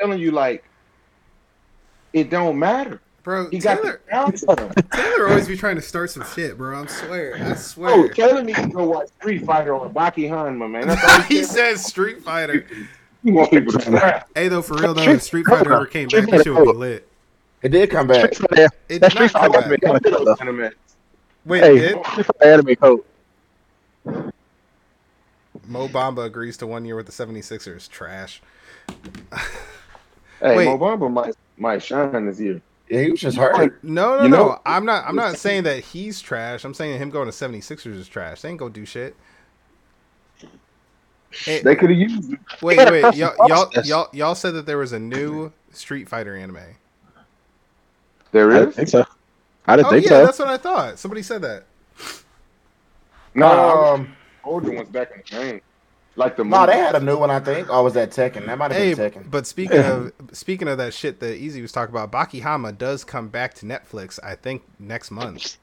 telling you, like, it don't matter. Bro, He Taylor, the talent for him. Taylor always be trying to start some shit, bro. I swear. I swear. Oh, swear. Taylor needs to go watch Street Fighter or Baki Han, my man. He he says. says Street Fighter. He wants people to scrap. Hey, though, for real, though, if Street Fighter ever came back, that shit would be lit. It did come back. Street Fighter, It that did Street not come Fighter back. anime code, though. Wait, Hey, it did? Anime code. Mo Bamba agrees to one year with the 76ers. Trash. Hey, Wait. Mo Bamba might might shine this year. Yeah, he was just hurt. No, no, You no. know- I'm not I'm not saying that he's trash. I'm saying him going to 76ers is trash. They ain't gonna do shit. Eh, They could have used it. wait, wait. Y'all, y'all, y'all, y'all said that there was a new Street Fighter anime. There I didn't think so. I didn't Oh think yeah, so. that's what I thought. Somebody said that. No, Um, older ones back in the game. Like the no, they had a new one, I think. Or was that Tekken? That might have Hey, been Tekken. but speaking of speaking of that shit that Easy was talking about, Baki Hanma does come back to Netflix. I think next month.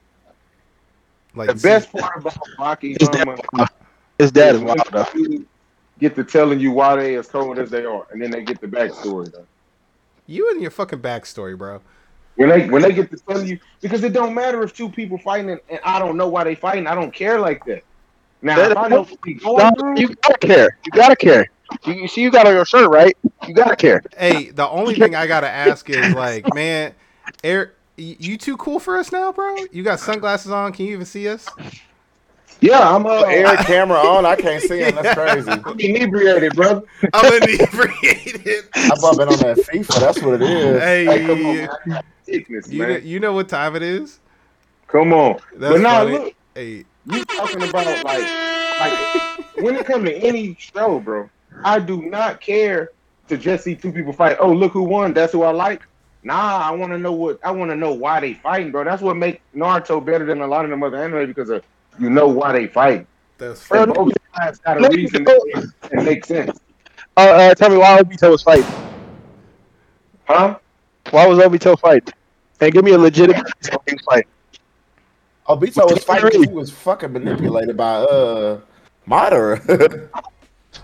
Like the best part about Baki His dad, Hanma his is is when wild though. you get to telling you why they as cold as they are, and then they get the backstory. Though. you and your fucking backstory, bro. When they when they get to tell you, because it don't matter if two people fighting and, and I don't know why they fighting. I don't care like that. Now That- I know what they No, through, you gotta care. You gotta care. You, you see, you got on your shirt, right? You gotta care. Hey, the only thing I gotta ask is like, man, Eric, you too cool for us now, bro? You got sunglasses on? Can you even see us? yeah, I'm uh, Air camera on, I can't see him. That's crazy. I'm inebriated, brother. I'm inebriated. I've been on that FIFA. That's what it is. Hey, come on, Hey, man. Sickness, you know, you know what time it is? Come on, That's but now funny. look, Hey, you talking about like like when it comes to any show, bro. I do not care to just see two people fight. Oh, look who won. That's who I like. Nah, I want to know what I want to know why they fighting, bro. That's what make Naruto better than a lot of them other anime because of you know why they fight. that's Bro, And funny. both sides got a Let reason go. and make sense, Uh, uh, tell me why Obito was fighting. huh? Why was Obito fighting? And give me a legitimate reason why he was fighting. Obito was fighting. He was fucking manipulated by uh Madara.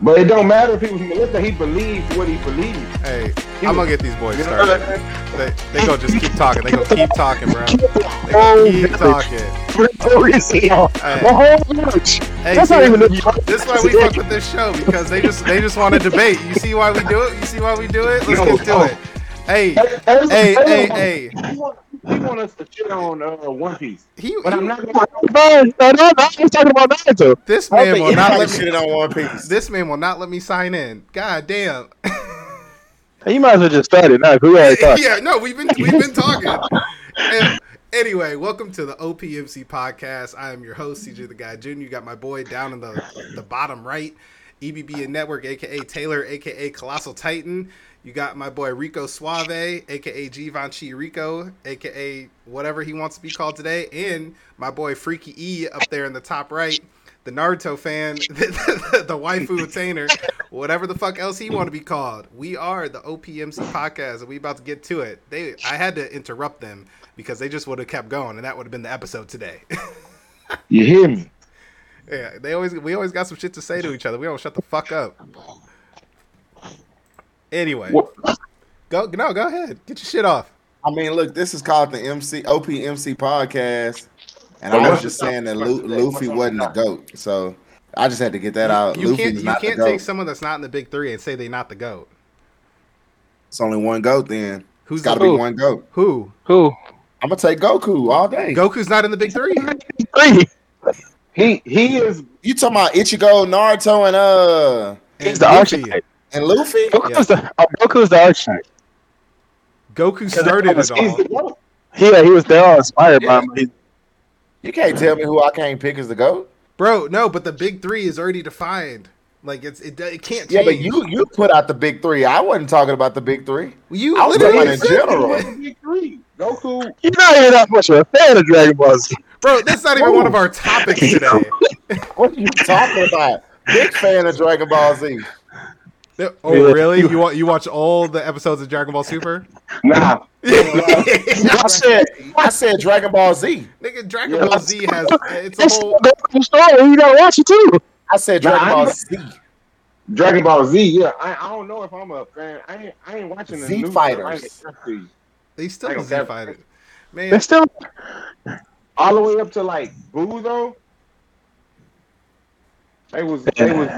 But it don't matter if he was Melissa. He believed what he believed. Hey, He I'm was- gonna get these boys You know started. what I'm saying? They they gonna just keep talking. They gonna keep talking, bro. They gonna keep talking. For no reason. Hey, The whole match. hey, That's see, not even the this is why we fuck with this show because they just they just want to debate. You see why we do it? You see why we do it? Let's No, get to no. it. Hey, Hey, hey, hey, hey. He want, us to shit on uh, One Piece, He, but I'm he- not gonna. No, no, no, no. I'm talking about Naruto. this man will not let me. shitted on One Piece. This man will not let me sign in. God damn. You might as well just start it now. 'cause We already talked. yeah, no, we've been we've been talking. And anyway, welcome to the OPMC podcast. I am your host, CJ Tha Gawd Jr. You got my boy down in the the bottom right, EBB and Network, aka Taylor, aka Colossal Titan. You got my boy Rico Suave, aka Givenchy Rico, aka whatever he wants to be called today, and my boy Freaky E up there in the top right. The Naruto fan, the, the waifu attainer, whatever the fuck else he want to be called. We are the OPMC podcast, and we about to get to it. They, I had to interrupt them because they just would have kept going, and that would have been the episode today. You hear me? Yeah, they always, we always got some shit to say to each other. We don't shut the fuck up. Anyway, What? go no, go ahead, get your shit off. I mean, look, this is called the MC OPMC podcast, and Well, I was just saying that Luffy wasn't the goat, so I just had to get that out. You Luffy's can't, you not can't the take someone that's not in the big three and say they not the goat. It's only one goat. Then Who's it's got to be one goat. who? Who? I'm gonna take Goku all day. Goku's not in the big three. Three. He he is. You talking about Ichigo, Naruto, and uh He's And the Luffy. archetype. and Luffy? Goku's the, oh, Goku's the archetype. Goku started it He's all. the. Yeah, he was. They're all inspired Yeah. by him. He- You can't tell me who I can't pick as the goat. Bro, no, but the big three is already defined. Like it's it, it can't change. Yeah, but you you put out the big three. I wasn't talking about the big three. you I was talking in said general. it. Big three. Goku. You're not even that much of a fan of Dragon Ball Z. Bro, that's not even one of our topics today. What are you talking about? Big fan of Dragon Ball Z. oh, really? You want you watch all the episodes of Dragon Ball Super? Nah. I said I said Dragon Ball Z. Nigga, Dragon Yeah. Ball Z has it's a It's whole the story. You gotta watch it too. I said Dragon I Ball Z. Dragon Ball Z, yeah. I, I don't know if I'm a fan. I ain't I ain't watching the Z new Fighters. I ain't gonna see. They still I don't Z care. fighter. They still All the way up to like Boo though. They was they was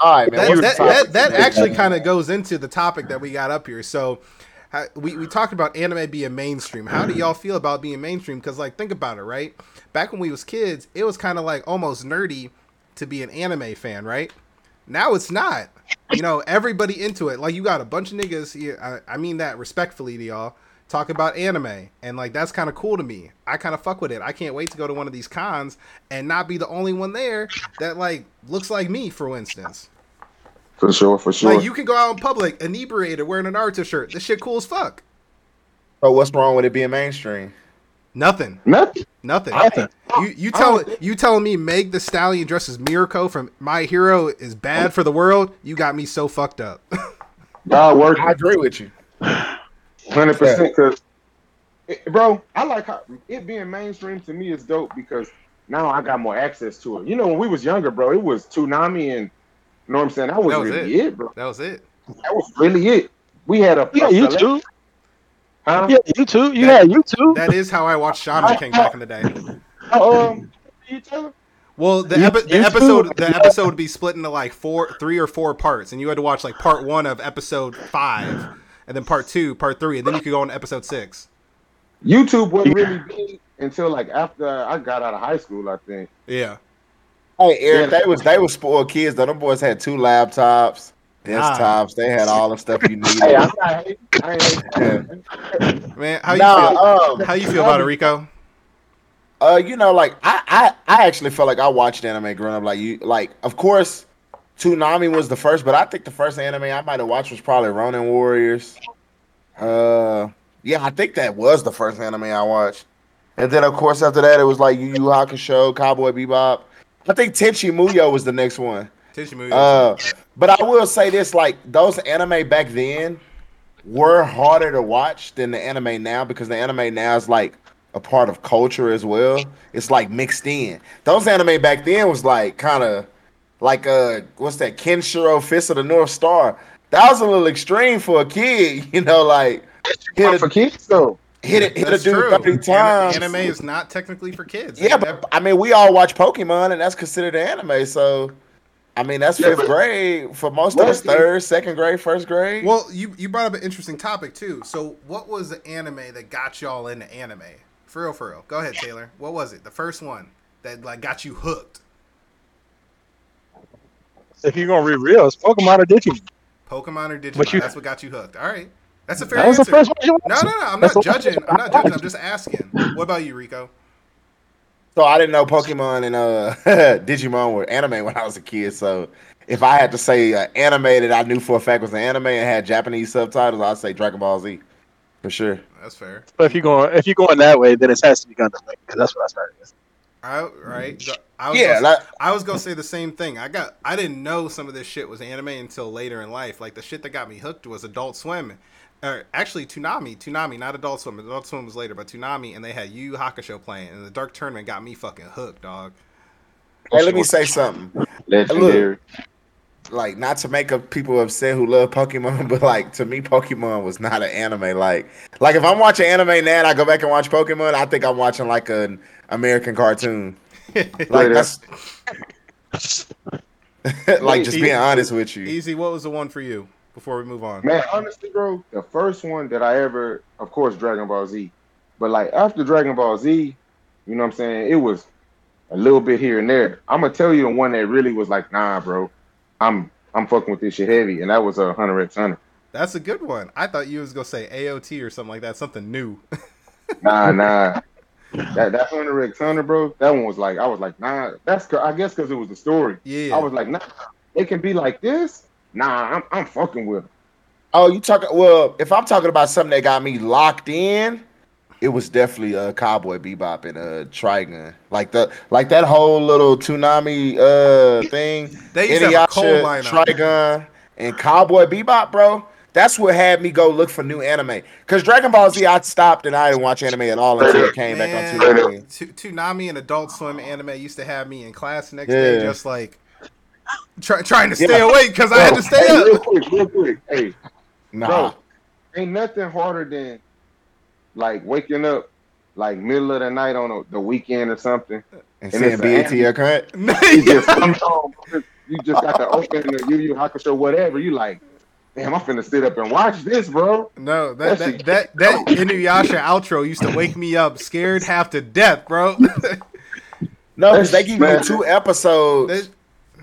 All right, man. that, that, that, that actually kind of goes into the topic that we got up here. So, how, we, we talked about anime being mainstream. How do mm-hmm. y'all feel about being mainstream? Because, like, think about it, right? Back when we was kids, it was kind of like almost nerdy to be an anime fan, right? Now it's not. You know, everybody into it. Like, you got a bunch of niggas here. I, I mean that respectfully to y'all. Talk about anime, and like that's kind of cool to me. I kind of fuck with it. I can't wait to go to one of these cons and not be the only one there that like looks like me, for instance. for sure, for sure. Like you can go out in public inebriated wearing an Naruto shirt. This shit cool as fuck. oh what's wrong with it being mainstream? Nothing. Nothing. Nothing. Nothing. You you tell you telling me Megan Thee Stallion dresses as Mirko from My Hero is bad for the world? You got me so fucked up. God working. I agree with you. Hundred percent, because eh, eh, bro, I like how it being mainstream to me is dope because now I got more access to it. You know, when we was younger, bro, it was Toonami and you know what I'm saying. That was, That was really it. bro. that was it. That was really it. We had a, yeah, a YouTube. Huh? Yeah, YouTube. You That- had YouTube. That is how I watched Shaman King back in the day. Uh, um, you tell him? Well, the, epi- the episode the episode would be split into like four, three or four parts, and you had to watch like part one of episode five, and then part two, part three, and then you could go on episode six. YouTube wasn't really big until like after I got out of high school. I think. Yeah. Hey, Eric, Yeah. they was they was spoiled kids. Though them boys had two laptops, desktops. They had all the stuff you needed. Hey, I'm not hating. I ain't hating. Man, how you Nah, feel? um, How you feel about it, Rico? Uh, you know, like I, I, I actually felt like I watched anime growing up. Like you, like of course, Toonami was the first, but I think the first anime I might have watched was probably Ronin Warriors. Uh, yeah, I think that was the first anime I watched. And then of course after that it was like Yu Yu Hakusho, Cowboy Bebop. I think Tenchi Muyo was the next one. Tissue movie. Uh, but I will say this: like those anime back then were harder to watch than the anime now because the anime now is like a part of culture as well. It's like mixed in. Those anime back then was like kind of like uh what's that Kenshiro Fist of the North Star. That was a little extreme for a kid, you know, like hit a, for kids though. hit it, hit a That's dude true. thirty times. Anime is not technically for kids. Yeah, That- but I mean, we all watch Pokemon, and that's considered anime. So, I mean, that's Yeah, fifth grade for most of us. Third, second grade, first grade. Well, you you brought up an interesting topic too. So, what was the anime that got y'all into anime? For real, for real. Go ahead, Taylor. What was it? The first one that like got you hooked? If you're gonna be real, it's Pokemon or Digimon. Pokemon or Digimon. You, that's what got you hooked. All right, that's a fair That was the answer. first one you no, no, no. I'm That's not the judging. I'm not judging. I'm just asking. What about you, Rico? so I didn't know Pokemon and uh Digimon were anime when I was a kid. So, if I had to say uh, anime that I knew for a fact was an anime and had Japanese subtitles, I'd say Dragon Ball Z for sure. That's fair. But if you're going if you're going that way, then it has to be Gundam because that's what I started with. All right. I was Yeah, gonna, like, I was gonna say the same thing. I got I didn't know some of this shit was anime until later in life. Like the shit that got me hooked was Adult Swim. Or actually Toonami, Toonami, not Adult Swim. Adult Swim was later, but Toonami, and they had Yu Yu Hakusho playing, and the Dark Tournament got me fucking hooked, dog. hey, let me say something. Legendary. Like not to make up people upset who love Pokemon, but like to me, Pokemon was not an anime. Like, like if I'm watching anime now and I go back and watch Pokemon, I think I'm watching like an American cartoon. Like that's like just being honest with you. Easy, what was the one for you before we move on? Man, honestly, bro, the first one that I ever, of course, Dragon Ball Z. But like after Dragon Ball Z, you know what I'm saying? It was a little bit here and there. I'm gonna tell you the one that really was like, nah, bro, I'm I'm fucking with this shit heavy, and that was a Hunter X Hunter. That's a good one. I thought you was gonna say AOT or something like that, something new. Nah, nah. That that Hunter X Hunter, bro, that one was like, I was like, nah. That's 'cause- I guess because it was the story. yeah. I was like, nah, they can be like this. Nah, I'm I'm fucking with them. Oh, you talking? Well, if I'm talking about something that got me locked in, it was definitely uh, Cowboy Bebop and uh, Trigun. Like the like that whole little Toonami uh thing. they used to have a cold Inuyasha, lineup. Trigun, and Cowboy Bebop, bro. That's what had me go look for new anime. Cause Dragon Ball Z, I stopped and I didn't watch anime at all until it came back on Man, Toonami. Toonami and Adult Swim anime used to have me in class the next day, just like Try, trying to stay Yeah. awake because I had to stay hey, real quick, real quick. Hey, Nah. bro, ain't nothing harder than like waking up like middle of the night on a, the weekend or something. And And saying it's BET cut. You just come home, you just got to open the Yu Yu Hakusho whatever. You like, damn, I'm finna sit up and watch this, bro. No, that That that that, that Inuyasha outro used to wake me up, scared half to death, bro. No, because they give you two episodes That-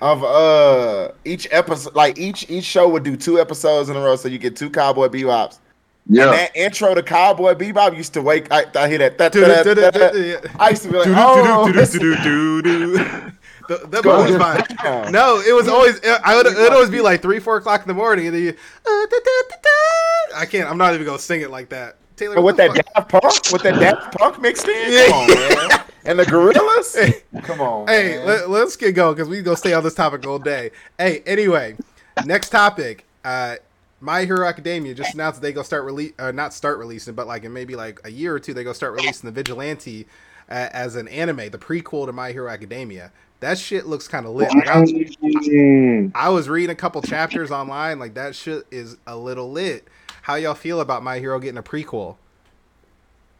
of uh each episode. Like each each show would do two episodes in a row, so you get two Cowboy Bebops. And Yeah, that intro to Cowboy Bebop used to wake. I, I hear that. that, that, that, that. I used to be like, oh, this- The- That was fine. No, it was always. I would. It would always be like three, four o'clock in the morning, and then you. Uh, da, da, da, da. I can't. I'm not even gonna sing it like that. Taylor, But with that Daft Punk, with that Daft Punk mixed in, Yeah. come on, man. And the Gorillaz, come on. Hey, man. let, let's get going because we gonna stay on this topic all day. Hey, anyway, next topic. Uh, My Hero Academia just announced that they go start release, uh, not start releasing, but like in maybe like a year or two, they go start releasing the Vigilante uh, as an anime, the prequel to My Hero Academia. That shit looks kind of lit. Like, I, was. I was reading a couple chapters online. Like that shit is a little lit. How y'all feel about My Hero getting a prequel?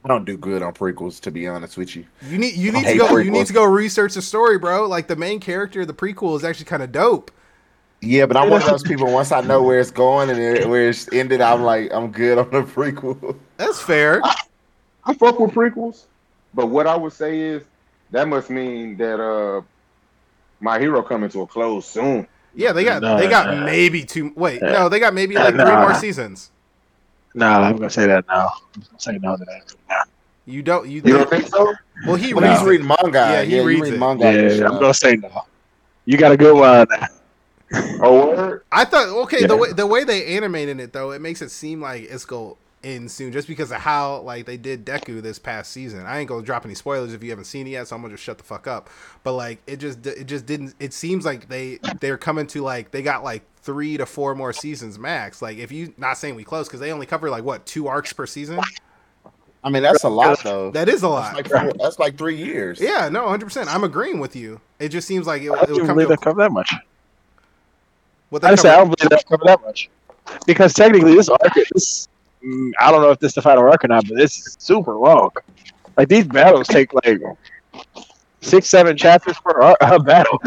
I don't do good on prequels, to be honest with you. You need you need to hate go you need to go research the story, bro. Like the main character, of the prequel is actually kind of dope. Yeah, but I'm one of those people. Once I know where it's going and it- where it's ended, I'm like, I'm good on the prequel. That's fair. I fuck with prequels, but what I would say is that must mean that uh, my hero coming to a close soon. Yeah, they got No, they got no. maybe two. Wait, Yeah. no, they got maybe like three Nah. more seasons. No, I'm gonna say that now. I'm gonna say no to that. Nah. You don't you, You don't think so? well he But reads he's reading manga. Yeah, Yeah, he you reads read manga. and Yeah, stuff. I'm gonna say no. You got a good one. Oh. I thought okay the way the way they animated it though it makes it seem like it's go in soon just because of how like they did Deku this past season. I ain't gonna drop any spoilers if you haven't seen it yet, so I'm gonna just shut the fuck up. But like it just it just didn't. It seems like they they're coming to like they got like three to four more seasons max. Like if you not saying we close because they only cover like what two arcs per season. I mean, that's a lot though. That is a That's lot. like that's like three years. Yeah, no, hundred percent. I'm agreeing with you. It just seems like it, I it didn't would come believe to they cover that much. What I they just say I don't believe they cover that much because technically this arc is. mm, I don't know if this is the final arc or not, but it's super long. Like these battles take like six, seven chapters per ar- uh, battle.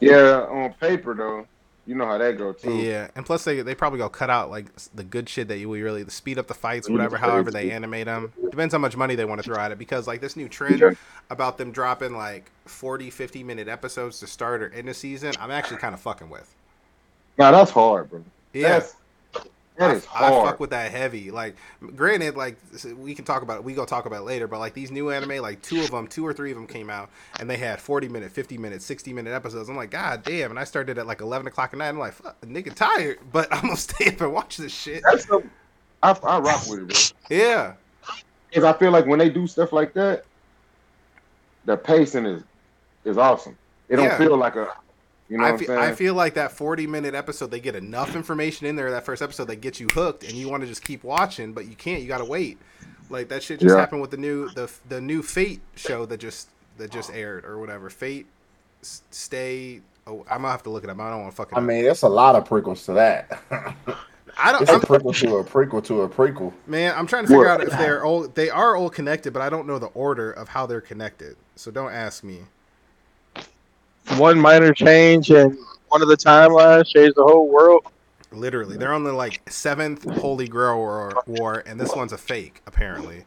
Yeah, on paper though, you know how that go too. Yeah, and plus they they probably go cut out like the good shit that you really speed up the fights, whatever. However they animate them depends how much money they want to throw at it. Because like this new trend Yeah. about them dropping like 40, 50 minute episodes to start or end the season, I'm actually kind of fucking with. Now that's hard, bro. Yeah, That's, that is I, I hard. fuck with that heavy. Like, granted, like we can talk about it. We go talk about it later. But like these new anime, like two of them, two or three of them came out, and they had forty minute, fifty minute, sixty minute episodes. I'm like, god damn! And I started at like eleven o'clock at night. I'm like, fuck, nigga, tired, but I'm gonna stay up and watch this shit. That's some, I, I rock with it, bro. Yeah, Because I feel like when they do stuff like that, the pacing is is awesome. It don't Yeah. feel like a, you know I feel, I'm I saying? feel like that 40 minute episode, they get enough information in there that first episode that gets you hooked, and you want to just keep watching, but you can't. You gotta wait. Like that shit just Yeah. happened with the new the the new Fate show that just that just aired or whatever. Fate, stay. Oh, I'm gonna have to look it up. I don't want to fucking. I mean, it's a lot of prequels to that. I don't. it's a I'm, prequel to a prequel to a prequel. man, I'm trying to figure What? out if they're all they are all connected, but I don't know the order of how they're connected. So don't ask me. One minor change and one of the timelines changed the whole world. Literally, they're on the like seventh Holy Grail war, war, and this one's a fake apparently.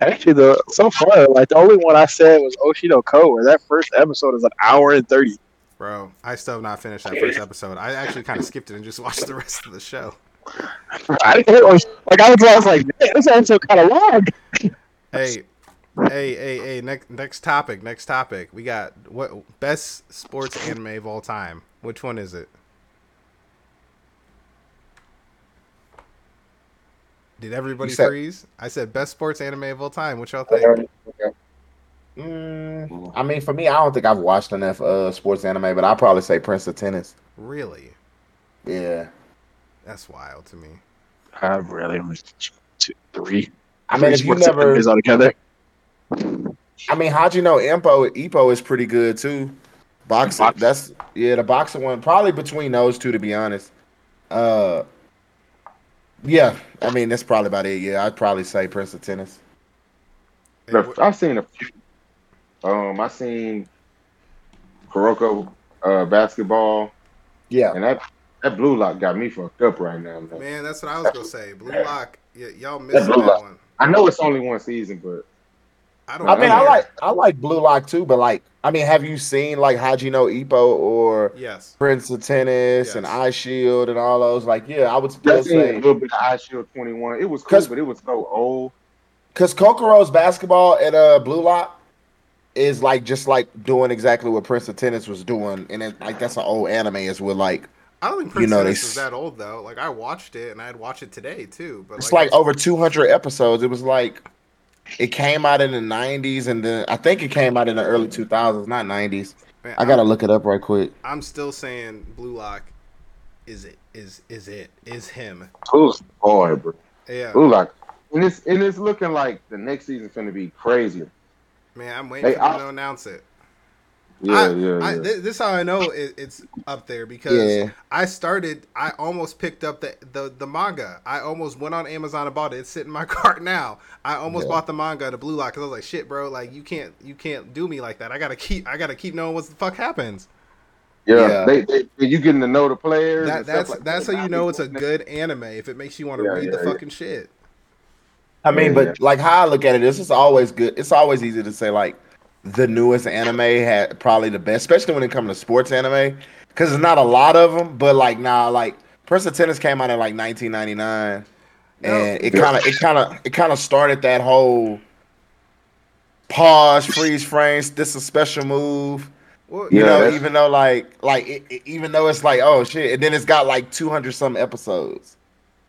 Actually, the so far, like the only one I said was Oshi no Ko, where that first episode is an hour and thirty. Bro, I still have not finished that first episode. I actually kind of skipped it and just watched the rest of the show. I didn't like I was, I was like, man, this episode kind of long. Hey, hey, hey, hey! Next, next topic. Next topic. We got what best sports anime of all time. Which one is it? Did everybody said- freeze? I said best sports anime of all time. What y'all think? Mm, I mean, for me, I don't think I've watched enough uh, sports anime, but I'll probably say Prince of Tennis. Really? Yeah. That's wild to me. I really only two, three. I mean, if you never, animes all together. I mean, how'd you know Impo Epo is pretty good too? Boxing. Boxing. That's yeah, the boxing one. Probably between those two, to be honest. Uh, yeah. I mean, that's probably about it. Yeah, I'd probably say Prince of Tennis. Hey, Look, wh- I've seen a few. Um, I seen Kuroko uh, basketball, Yeah. and that that blue lock got me fucked up right now. Man. man, that's what I was gonna say. Blue Lock, y- y'all missing Blue that one. I know it's only one season, but I don't. I mean, I like I like Blue Lock too, but like, I mean, have you seen like Hajime no Ippo or Yes. Prince of Tennis and Eyeshield and all those? Like, yeah, I would still I seen a little bit of Eyeshield 21. It was cool, 'Cause- but it was so old. because Kuroko's basketball at uh Blue Lock is like just like doing exactly what Prince of Tennis was doing, and it, like that's an old anime as well. Like I don't think You Prince know, Tennis is that old though. Like I watched it and I'd watch it today too. But it's like it's- over 200 episodes. It was like it came out in the 90s, and then I think it came out in the early 2000s, not 90s. man, I gotta look it up right quick. I'm still saying Blue Lock is it is is it is him. Who's boy, bro? Yeah, Blue lock, and it's and it's looking like the next season's gonna be crazier. man, I'm waiting Hey, for them I- to announce it. Yeah, I, yeah, yeah. thi- this is how I know it, it's up there because Yeah. I started. I almost picked up the, the the manga. I almost went on Amazon and bought it. It's sitting in my cart now. I almost Yeah. bought the manga, the Blue Lock, because I was like, shit, bro, like you can't you can't do me like that. I gotta keep I gotta keep knowing what the fuck happens. yeah, Yeah. They, they, you getting to know the players. That that's like that's that. how you know it's a good anime if it makes you want to Yeah, read the yeah, yeah. fucking shit. I mean, Yeah, but yeah. like how I look at it, this is always good. It's always easy to say like the newest anime had probably the best, especially when it comes to sports anime, because there's not a lot of them. But like nah, like Prince of Tennis came out in like 1999, No. and it kind of it kind of it kind of started that whole pause, freeze frames. This is a special move. Well, You Yeah, know, that's- even though like like it, it- even though it's like oh shit, and then it's got like 200 some episodes,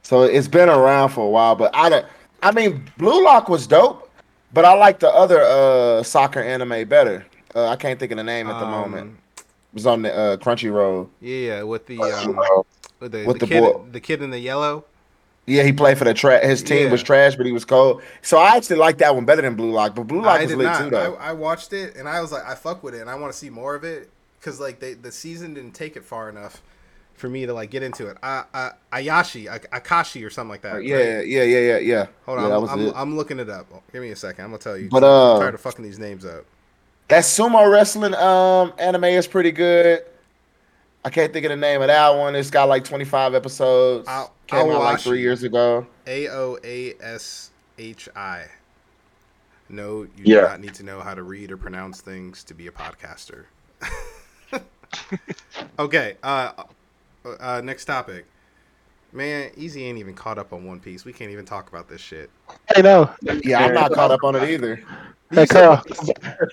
so it's been around for a while. But I don't. I mean, Blue Lock was dope, but I like the other uh soccer anime better. Uh, I can't think of the name at the um, moment. It was on the uh, Crunchyroll. Yeah, with the um, Uh, with the, With the, the kid boy- the kid in the yellow. Yeah, he played for the trash. His team Yeah. was trash, but he was cold. So I actually like that one better than Blue Lock. But Blue Lock I was did lit not. too, though. I, I watched it and I was like, I fuck with it and I want to see more of it because like they, the season didn't take it far enough for me to like get into it. I, I, Ayashi, I, Akashi or something like that. right? yeah, yeah, yeah, yeah, yeah. Hold Yeah, on, I'm, I'm. I'm looking it up. Give me a second. I'm gonna tell you. But, I'm uh, tired of fucking these names up. That sumo wrestling um anime is pretty good. I can't think of the name of that one. It's got like 25 episodes. I'll- Came I'll out like three years ago. A O A S H I. No, you Yeah. do not need to know how to read or pronounce things to be a podcaster. okay. Uh, uh, next topic. Man, Easy ain't even caught up on One Piece. We can't even talk about this shit. Hey, no. Yeah, I'm not caught up on it either. Hey, Carl.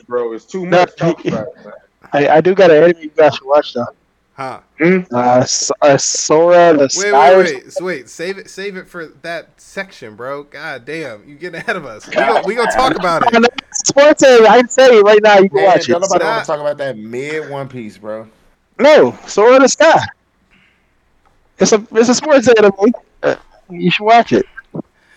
bro, it's too much talk about. man. I, I do got an anime you guys should watch, though. Huh? Uh, S- uh Sora the Wait, Sky. wait, wait, so wait. Save it, save it for that section, bro. God damn, you getting ahead of us. We gonna, we gonna talk about it. Sports anime. I can tell you right now, you can Man, watch it. Nobody want to talk about that mid One Piece, bro. No, Sora the Sky. It's a it's a sports anime. Uh, you should watch it.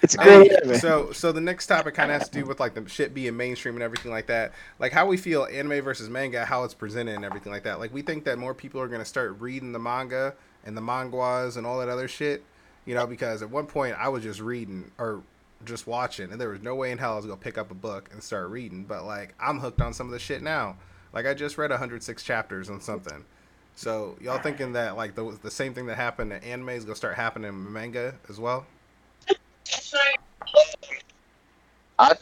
It's a great anime. so, so the next topic kind of has to do with like the shit being mainstream and everything like that. Like how we feel anime versus manga, how it's presented and everything like that. Like we think that more people are gonna start reading the manga and the manhwas and all that other shit. You know, because at one point I was just reading or just watching, and there was no way in hell I was gonna pick up a book and start reading. But like I'm hooked on some of the shit now. Like I just read 106 chapters on something. So y'all thinking that like the the same thing that happened in anime is gonna start happening in manga as well? I,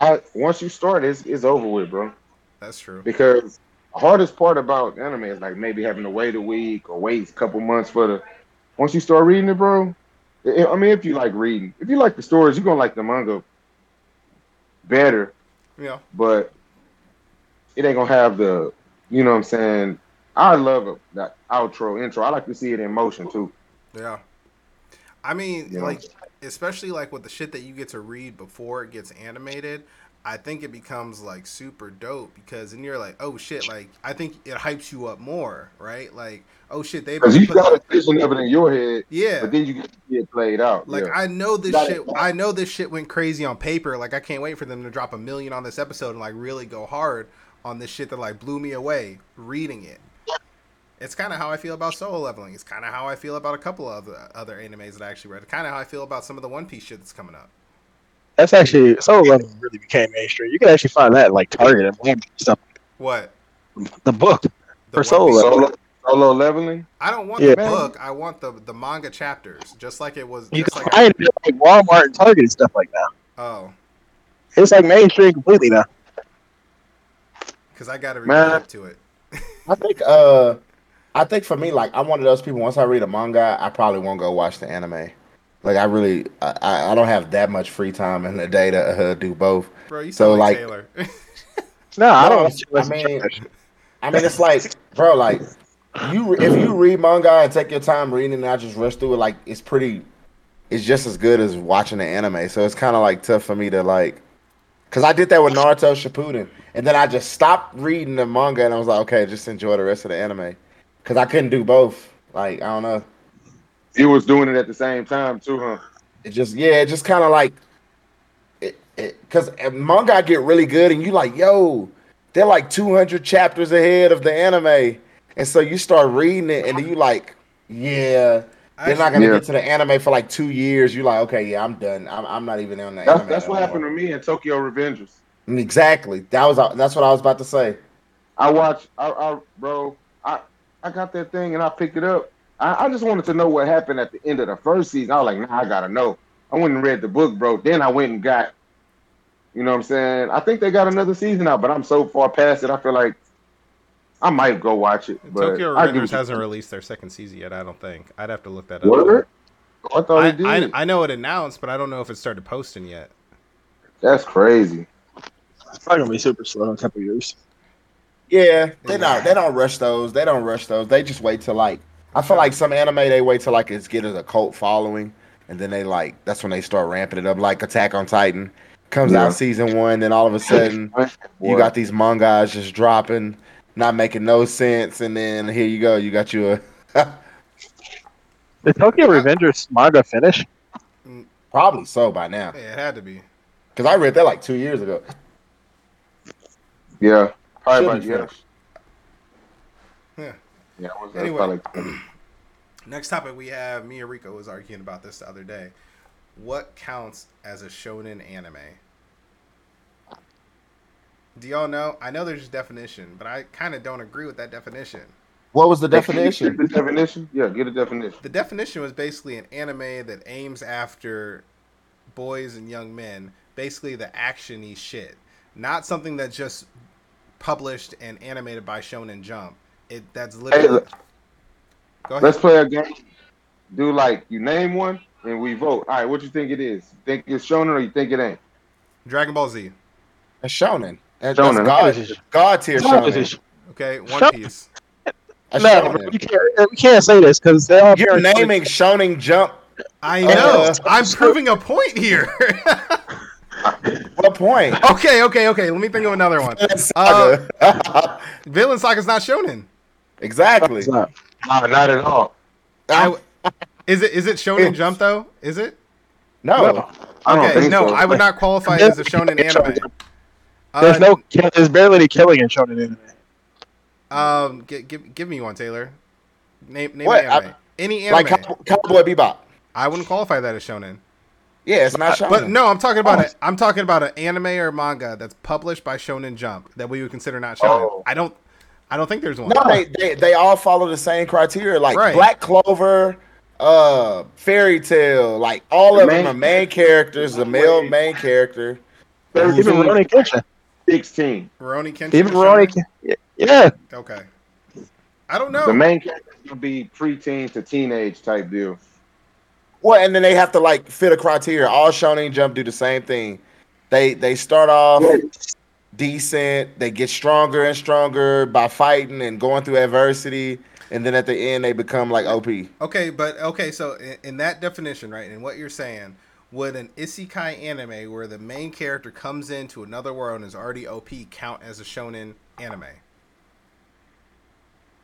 I once you start, it's, it's over with, bro. That's true. Because the hardest part about anime is like maybe having to wait a week or wait a couple months for the. Once you start reading it, bro. I I mean, if you like reading, if you like the stories, you're gonna like the manga better. Yeah. but it ain't gonna have the, you know what I'm saying. I love it, that outro intro. I like to see it in motion too. Yeah. I mean, like, especially like with the shit that you get to read before it gets animated. I think it becomes like super dope because then you're like, oh shit, like I think it hypes you up more, right? Like, oh shit, they Because you put- got a vision of it in your head, yeah. but then you get it played out. Like yeah. I know this shit. it. I know this shit went crazy on paper. Like I can't wait for them to drop a million on this episode and like really go hard on this shit that like blew me away reading it. It's kind of how I feel about Solo Leveling. It's kind of how I feel about a couple of the other animes that I actually read. Kind of how I feel about some of the One Piece shit that's coming up. That's actually Solo Leveling really became mainstream. You can actually find that like Target and Walmart and stuff. What? The book. The For Solo Leveling. solo, solo leveling. I don't want Yeah. the book. I want the the manga chapters, just like it was. You Just can like find it at like Walmart and Target and stuff like that. oh, It's like mainstream completely now. because I got to Man. read up to it. I think uh I think for me, like I'm one of those people. Once I read a manga, I probably won't go watch the anime. Like I really, I, I I don't have that much free time in the day to uh, do both. Bro, you So, like, like- Taylor. No, I don't. I mean- I mean, it's like, bro, like you if you read manga and take your time reading, and I just rush through it, like it's pretty, it's just as good as watching the anime. So it's kind of like tough for me to like, cause I did that with Naruto Shippuden, and then I just stopped reading the manga, and I was like, okay, just enjoy the rest of the anime, cause I couldn't do both. Like I don't know. You was doing it at the same time too, huh? it just yeah, it just kind of like it, cuz manga get really good and you like, yo, they're like 200 chapters ahead of the anime. And so you start reading it and then you like, yeah, they're not going to Yeah. get to the anime for like 2 years. You're like, okay, yeah, I'm done. I'm, I'm not even on the That's anime. that's what happened to me in Tokyo Revengers. Exactly. That was that's what I was about to say. I watched, I, I bro, I I got that thing and I picked it up. I, I just wanted to know what happened at the end of the first season. I was like, nah, I gotta know. I went and read the book, bro. Then I went and got, you know what I'm saying? I think they got another season out, but I'm so far past it. I feel like I might go watch it. But Tokyo I get Revengers hasn't released their second season yet. I don't think. I'd have to look that up. Word? Oh, I thought I, it did. I, I know it announced, but I don't know if it started posting yet. That's crazy. It's probably gonna be super slow in a couple years. Yeah, they don't they don't rush those. They don't rush those. They just wait till like I feel like some anime they wait till like it's getting a cult following, and then they like that's when they start ramping it up. Like Attack on Titan comes Yeah. out season one, then all of a sudden you got these mangas just dropping, not making no sense, and then here you go, you got you a The Tokyo Revengers manga finish? probably so by now Yeah, it had to be. because I read that like two years ago. Yeah. Probably Should about, be yeah. finished. Yeah. Yeah, was, uh, Anyway. probably- Next topic we have me and Rico was arguing about this the other day. What counts as a shonen anime? Do y'all know? I know there's a definition, but I kind of don't agree with that definition. What was the definition? the definition? Yeah, get a definition. The definition was basically an anime that aims after boys and young men, basically the actiony shit, not something that just published and animated by Shonen Jump. It that's literally. look. Go ahead. Let's play a game. Do like you name one and we vote. All right, what you think it is? Think it's shonen or you think it ain't? Dragon Ball Z. A shonen. That's Shonen. God, God tier shonen. Okay, One Shut- Piece. A No, bro, you can't, we can't say this because they all You're appear in- naming Shonen Jump. I know. Uh, I'm proving a point here. What point? okay, okay, okay. Let me think of another one. Saga. Vinland Saga's not shonen. exactly. Not. No, not at all. I, is it is it Shonen Jump though? Is it? No. I don't Okay, think no, so. I would not qualify it as a shonen anime. There's Uh, no, there's barely any killing in shonen anime. Um, give, give, give me one, Taylor. Name, name What? an anime. Any anime. Like Cow- Cowboy Bebop. I wouldn't qualify that as shonen. Yeah, it's not shonen. But no, I'm talking about Oh. it. I'm talking about an anime or manga that's published by Shonen Jump that we would consider not shonen. Oh. I don't. I don't think there's one. No, they, they they all follow the same criteria. Like Right. Black Clover, uh, Fairy Tail, like all The of main- them are main characters. The male main character. Even Thirteen, Rurouni Kenshin. sixteen. Rurouni Kenshin. Even is Rurouni. Yeah. Okay. I don't know. The main character will be preteen to teenage type deal. Well, and then they have to like fit a criteria. All Shonen Jump do the same thing. They they start off decent. They get stronger and stronger by fighting and going through adversity, and then at the end they become like OP. Okay, but okay, so in, in that definition, right, and what you're saying, would an isekai anime where the main character comes into another world and is already OP count as a shonen anime?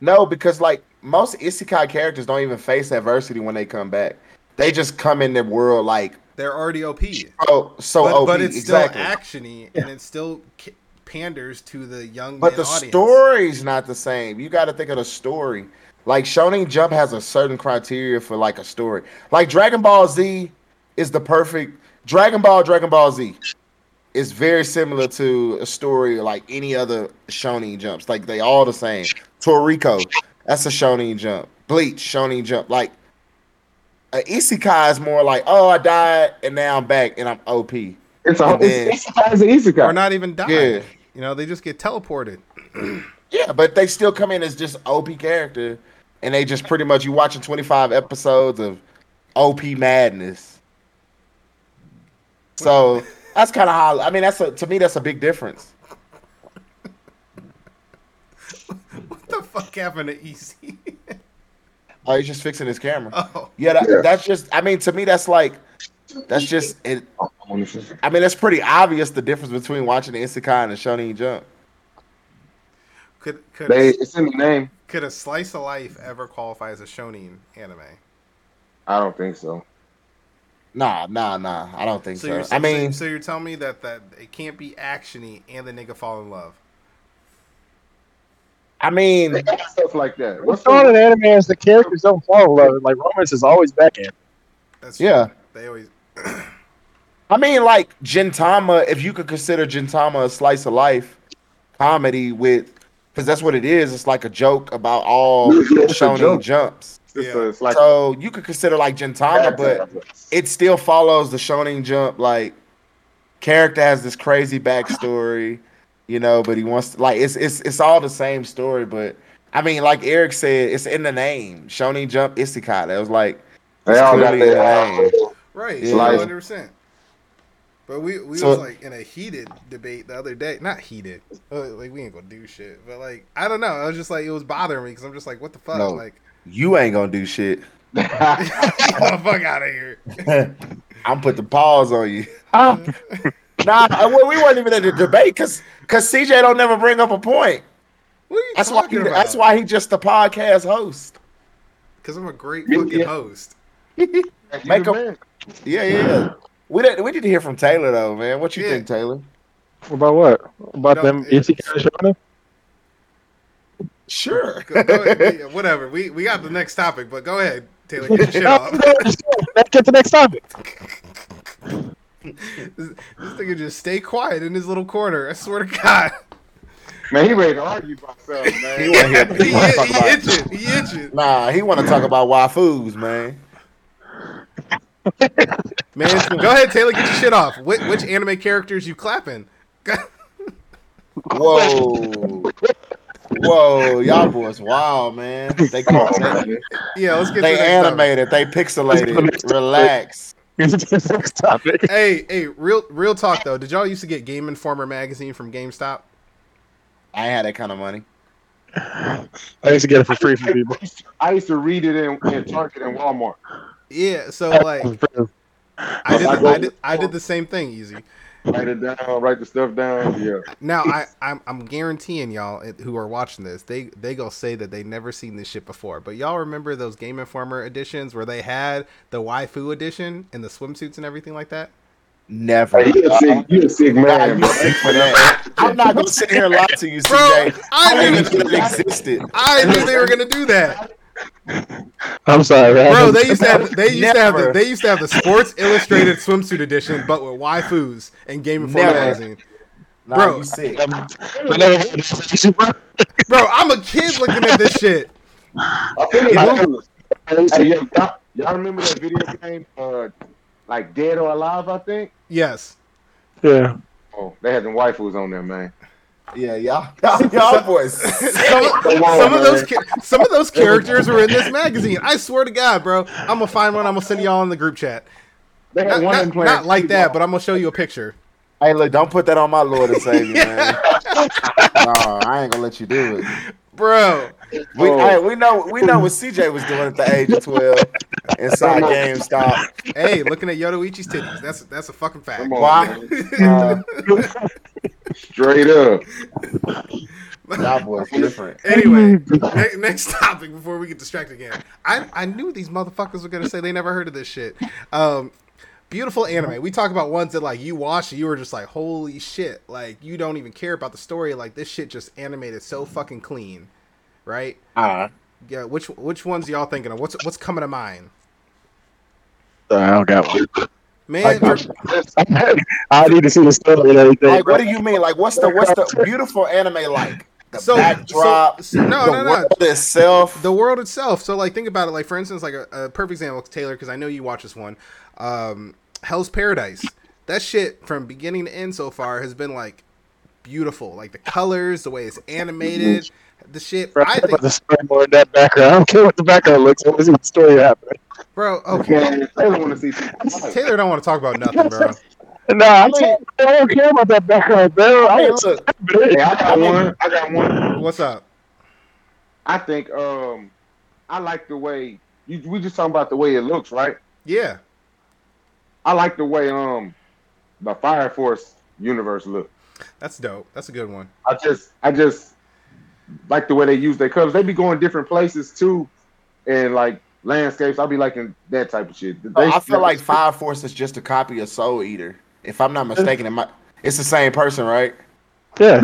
No, because like most isekai characters don't even face adversity when they come back. They just come in the world like They're already OP, oh so but, OP but it's exactly. still actiony and it still panders to the young but the audience. story's not the same. You got to think of the story. Like Shonen Jump has a certain criteria for like a story. Like Dragon Ball Z is the perfect Dragon Ball. Dragon Ball Z is very similar to a story like any other Shonen Jumps. Like they all the same. Toriko, that's a Shonen Jump. Bleach, Shonen Jump. Like a Isekai is more like, oh, I died and now I'm back and I'm OP. It's a Yeah. it's isekai is an isekai. or not even die. Yeah. You know, they just get teleported. Yeah, but they still come in as just OP character, and they just pretty much you watching twenty five episodes of OP madness. So that's kind of how I mean. That's a to me that's a big difference. What the fuck happened to Easy? Oh, he's just fixing his camera. oh, Yeah, that, Yeah. that's just. I mean, to me, that's like that's just. It, I mean, it's pretty obvious the difference between watching the Isekai and the Shonen Jump. could could They, it's in the name. could a slice of life ever qualify as a shonen anime? I don't think so. Nah, nah, nah. I don't think So so. I mean, so, so you're telling me that that it can't be actiony and the nigga fall in love. I mean, stuff like that. What's What's on in anime is the characters don't fall in love. Like romance is always backhand. That's Yeah. true. They always I mean, like Gintama. if you could consider Gintama a slice of life comedy with, because that's what it is. It's like a joke about all It's Shonen jumps. Yeah. like So you could consider like Gintama, but it still follows the Shonen Jump. Like character has this crazy backstory, you know, but he wants to, like it's it's it's all the same story. But I mean, like Eric said, it's in the name. Shonen Jump Isekai. That was like they all got their the name. right, Yeah. one hundred percent. But we we So- was like in a heated debate the other day. Not heated, uh, like we ain't gonna do shit. But like I don't know. I was just like it was bothering me because I'm just like, what the fuck? No. Like, You ain't gonna do shit. get the fuck out of here. I'm put the pause on you. Nah, I- well, we weren't even in the debate because because CJ don't never bring up a point. What are you That's why he, about? that's why he just the podcast host. Because I'm a great Yeah. fucking host. Make a- Yeah, yeah. yeah. We did, we need to hear from Taylor though, man. What you Yeah. think, Taylor? About what? About No, them it's- isekai shonen? Sure. Go, go ahead, whatever. We we got the next topic, but go ahead, Taylor. Get your shit off. Let's get to the next topic. This, this nigga just stay quiet in his little corner. I swear to God. Man, he ready to argue by himself, He man. wanna hear- he, he wanna talk he about- itching. He itching. Nah, he want to talk about waifus, man. Man, go ahead, Taylor. Get your shit off. Which, which anime characters you clapping? Whoa, whoa, y'all boys, wow, man. They Come on, they, man. yeah, let's get they to the next topic. animated, they pixelated. Relax. Get to next topic. Hey, hey, real real talk though. Did y'all used to get Game Informer magazine from GameStop? I had that kind of money. I used to get it for free from people. I used to read it in, in Target and Walmart. Yeah, so like I did, the, I did I did the same thing, easy. Write it down, write the stuff down. Yeah. Now I I'm, I'm guaranteeing y'all who are watching this, they they go say that they never seen this shit before. But y'all remember those Game Informer editions where they had the waifu edition and the swimsuits and everything like that? Never. Hey, you a sick, you a sick Nah, man, you bro. sick for that. I'm not gonna sit here and lie to you, Bro, CJ. I I knew didn't it existed. I knew they were gonna do that, I'm sorry, man. bro. They used to have they used to have the, they used to have the Sports Illustrated swimsuit edition, but with waifus and Game Informer Never. magazine. Nah, Bro. you sick. I never had this issue, bro. Bro, I'm a kid looking at this shit. I think it's Google. Hey, y'all, y'all remember that video game, uh, like Dead or Alive? I think. Yes. Yeah. Oh, they had them waifus on there, man. Yeah, y'all, y'all, y'all boys. some, of, some of those man. some of those characters were in this magazine. I swear to God, bro. I'm gonna find one. I'm gonna send y'all in the group chat. They had Not, one of not, not like that, football. but I'm gonna show you a picture. Hey, look, don't put that on my Lord and Savior, man. no, I ain't gonna let you do it. Bro, We, Oh. hey, we know, we know what CJ was doing at the age of twelve. inside GameStop. Hey, looking at Yoruichi's titties. That's that's a fucking fact. On? Uh, Straight up. that was different. anyway, ne- next topic before we get distracted again. I I knew these motherfuckers were gonna say they never heard of this shit. Um, beautiful anime. We talk about ones that like you watch, you were just like, holy shit! Like you don't even care about the story. Like this shit just animated so fucking clean, right? Uh, Yeah. Which which ones y'all thinking of? What's what's coming to mind? I don't got one. Man, I need to see the story and everything. like, what do you mean? Like, what's the what's the beautiful anime like? The So- backdrop, so- so- no, the no, no. world itself. the world itself. So like think about it. Like for instance, like a, a perfect example, Taylor, because I know you watch this one. Um, Hell's Paradise. That shit from beginning to end so far has been like beautiful. Like the colors, the way it's animated, the shit. Bro, I I think, about the story more in that background. I don't care what the background looks. I want to see the story happening. bro. Okay, Man, Taylor want to see. Taylor don't want to talk about nothing, bro. No, I'm saying, I don't care about that background, bro. I Hey, want look, Hey, I got one. I got one. What's up? I think um, I like the way you. We just talking about the way it looks, right? Yeah, I like the way um, the Fire Force universe look. that's dope. That's a good one. I just, I just like the way they use their colors. They be going different places too, and like landscapes. I'll be liking that type of shit. Oh, they- I feel like Fire Force is just a copy of Soul Eater. If I'm not mistaken, it might, it's the same person, right? Yeah,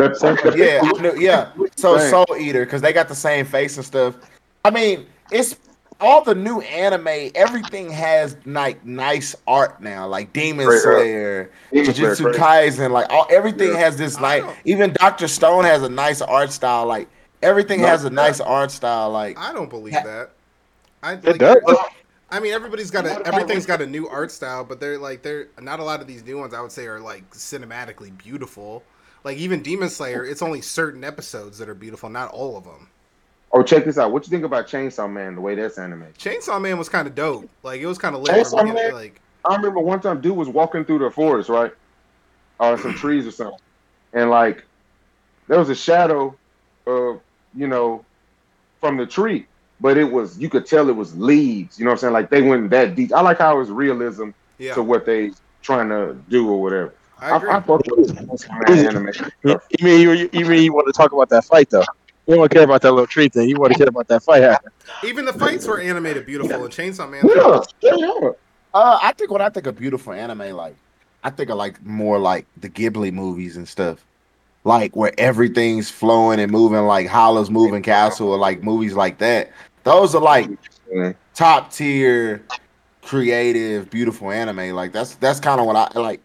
Yeah, I knew- yeah. So Same. Soul Eater, because they got the same face and stuff. I mean, it's all the new anime. Everything has like nice art now, like Demon Straight. Slayer, Demon Slayer, Jujutsu crazy. Kaisen. Like all everything Yeah. has this like. Even Doctor Stone has a nice art style. Like everything No, has a nice art style. Like I don't believe that. I it like, does. I mean, everybody's got a everything's got a new art style, but they're like they're not a lot of these new ones. I would say are like cinematically beautiful. Like even Demon Slayer, it's only certain episodes that are beautiful, not all of them. Oh, check this out. What you think about Chainsaw Man? The way that's animated. Chainsaw Man was kind of dope. Like it was kind of lit. Chainsaw from the beginning, Man? Like I remember one time, dude was walking through the forest, right, or some trees or something, and like there was a shadow of you know from the tree, but it was you could tell it was leaves. You know what I'm saying? Like they went that deep. I like how it's realism yeah, to what they trying to do or whatever. I I, agree. I fuck with Chainsaw Man. You, you mean you, you mean you want to talk about that fight though? You don't care about that little tree thing. You want to care about that fight happening. even the fights were animated beautiful in Chainsaw Man. Yeah, yeah. Uh, I think when I think of beautiful anime, like I think of like more like the Ghibli movies and stuff, like where everything's flowing and moving, like Howl's Moving Castle, or like movies like that. Those are like top tier, creative, beautiful anime. Like that's that's kind of what I like.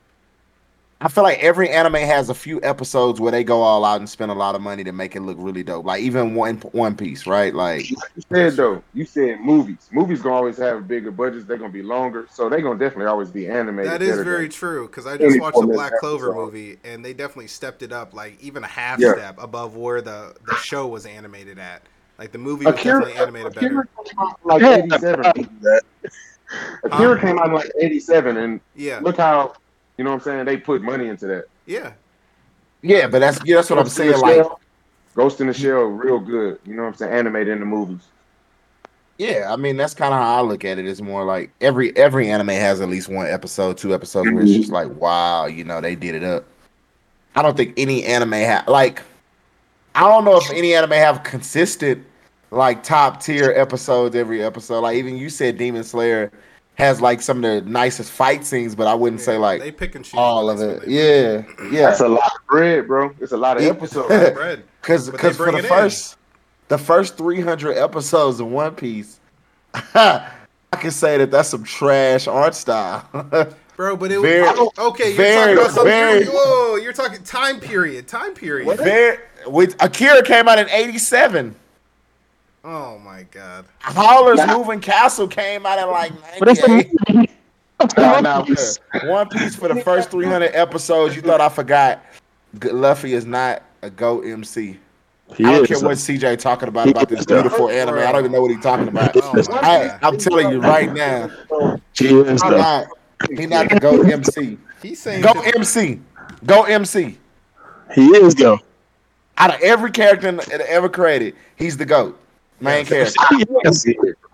I feel like every anime has a few episodes where they go all out and spend a lot of money to make it look really dope. Like even One One Piece, right? Like You said though, you said movies. Movies gonna always have bigger budgets. They're gonna be longer, so they're gonna definitely always be animated. That is very true because I just watched the Black Clover episode. movie and they definitely stepped it up like even a half Yeah. step above where the the show was animated at. Like the movie was Akira, definitely animated Akira better. came out in like '87. Akira came out in like '87, and Yeah, look how you know what I'm saying. They put money into that. yeah. yeah, but that's yeah, that's what I'm Ghost in saying. Like Shell- Ghost in the Shell, real good. You know what I'm saying? Animated in the movies. Yeah, I mean that's kind of how I look at it. It's more like every every anime has at least one episode, two episodes where it's just like, wow, you know, they did it up. I don't think any anime have like, I don't know if any anime have consistent like top tier episodes every episode. Like even you said, Demon Slayer has like some of the nicest fight scenes, but I wouldn't say like they pick and choose all of it. what they Yeah, yeah. That's a lot of bread, bro. It's a lot of Yeah. episodes. put. bread. Because But for the it in. first the first 300 episodes of One Piece, I can say that that's some trash art style. Bro, but it Very- was okay. You're very- talking about something. very- Whoa, you're talking time period. Time period. Very, with Akira came out in 87. Oh my god. Howler's Nah. Moving Castle came out in like But it's 98. the Nah, nah, One Piece for the first 300 episodes. You thought I forgot. G- Luffy is not a GO MC. He I don't is. care what CJ talking about about this beautiful anime. I don't even know what he's talking about. Oh I, I'm telling you right now, He is, he's though. not, he not the GO MC. He's saying Go shit- MC. Go MC. He is though. Out of every character ever created, he's the GOAT. Main character. yes.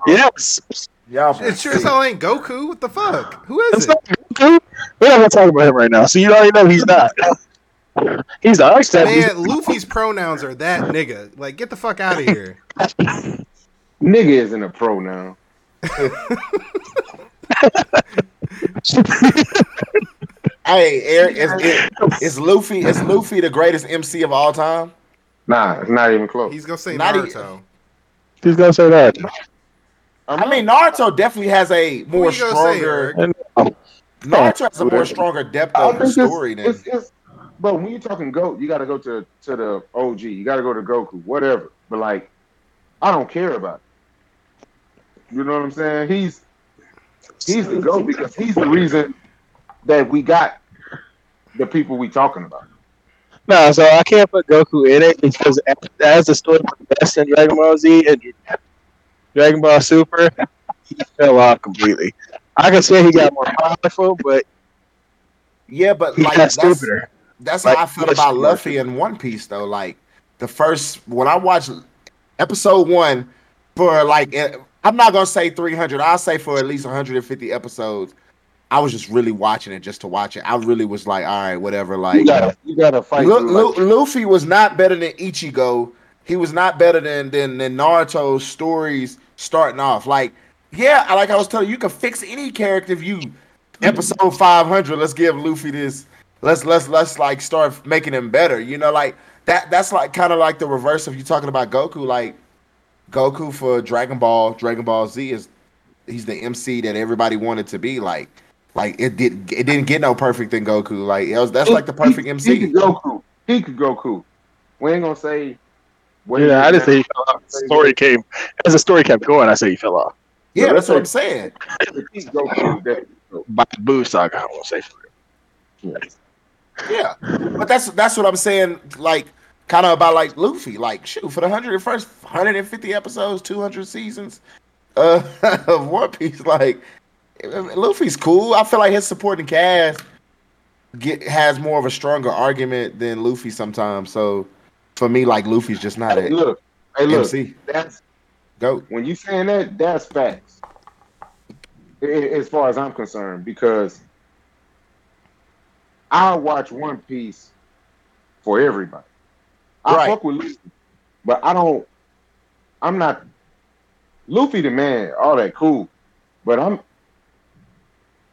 Yes. Y'all It sure as hell ain't Goku. What the fuck? Who is It's it? not Goku. We're not gonna talk about him right now. So you already know he's not. He's the Arcstep. Man, Luffy's pronouns are that nigga. Like, get the fuck out of here. Nigga isn't a pronoun. Hey, Eric, is, is, is Luffy is Luffy the greatest MC of all time? Nah, it's not even close. He's gonna say Not e- Naruto. He's gonna say that. Uh-huh. I mean, Naruto definitely has a more you say, stronger. Eric? And, oh, Naruto has a more stronger depth I of think it's- story than. it's, it's, but when you're talking GOAT, you got to go to to the OG. You got to go to Goku, whatever. But like, I don't care about it. You know what I'm saying? He's he's the GOAT because he's the reason that we got the people we talking about. No, so I can't put Goku in it because as the story progressed in Dragon Ball Z and Dragon Ball Super, he fell off completely. I can say he got more powerful, but yeah, but like that's, stupider. that's Like, how I feel about more Luffy in One Piece though. Like the first when I watched episode one for like eh, I'm not gonna say 300. I'll say for at least 150 episodes. I was just really watching it just to watch it. I really was like, all right, whatever. Like You gotta you gotta fight. Lu- like- Luffy was not better than Ichigo. He was not better than than, than Naruto's stories starting off. Like, yeah, I- like I was telling you, you can fix any character if you episode five hundred. Let's give Luffy this. Let's let's let's like start making him better. You know, like that. That's like kind of like the reverse of you talking about Goku. Like Goku for Dragon Ball, Dragon Ball Z is he's the MC that everybody wanted to be. Like, like it did it didn't get no perfect in Goku. Like it was that's like the perfect He MC. could go cool. He could go cool. We ain't gonna say. what Yeah, I is just say he fell off. The story came as the story kept going. I say he fell off Yeah, that's what I'm saying. He could go cool. That- by the Boo saga. I won't say. Yeah, but that's that's what I'm saying. Like, kind of about like Luffy. Like, shoot, for the hundred first 150 episodes, 200 seasons uh, of One Piece, like Luffy's cool. I feel like his supporting cast get has more of a stronger argument than Luffy sometimes. So for me, like Luffy's just not Hey, an look, hey, look. MC. That's Go. when you saying that. That's facts. As far as I'm concerned, because I watch One Piece for everybody. I Right. fuck with Luffy, but I don't. I'm not Luffy the man. All that cool, but I'm.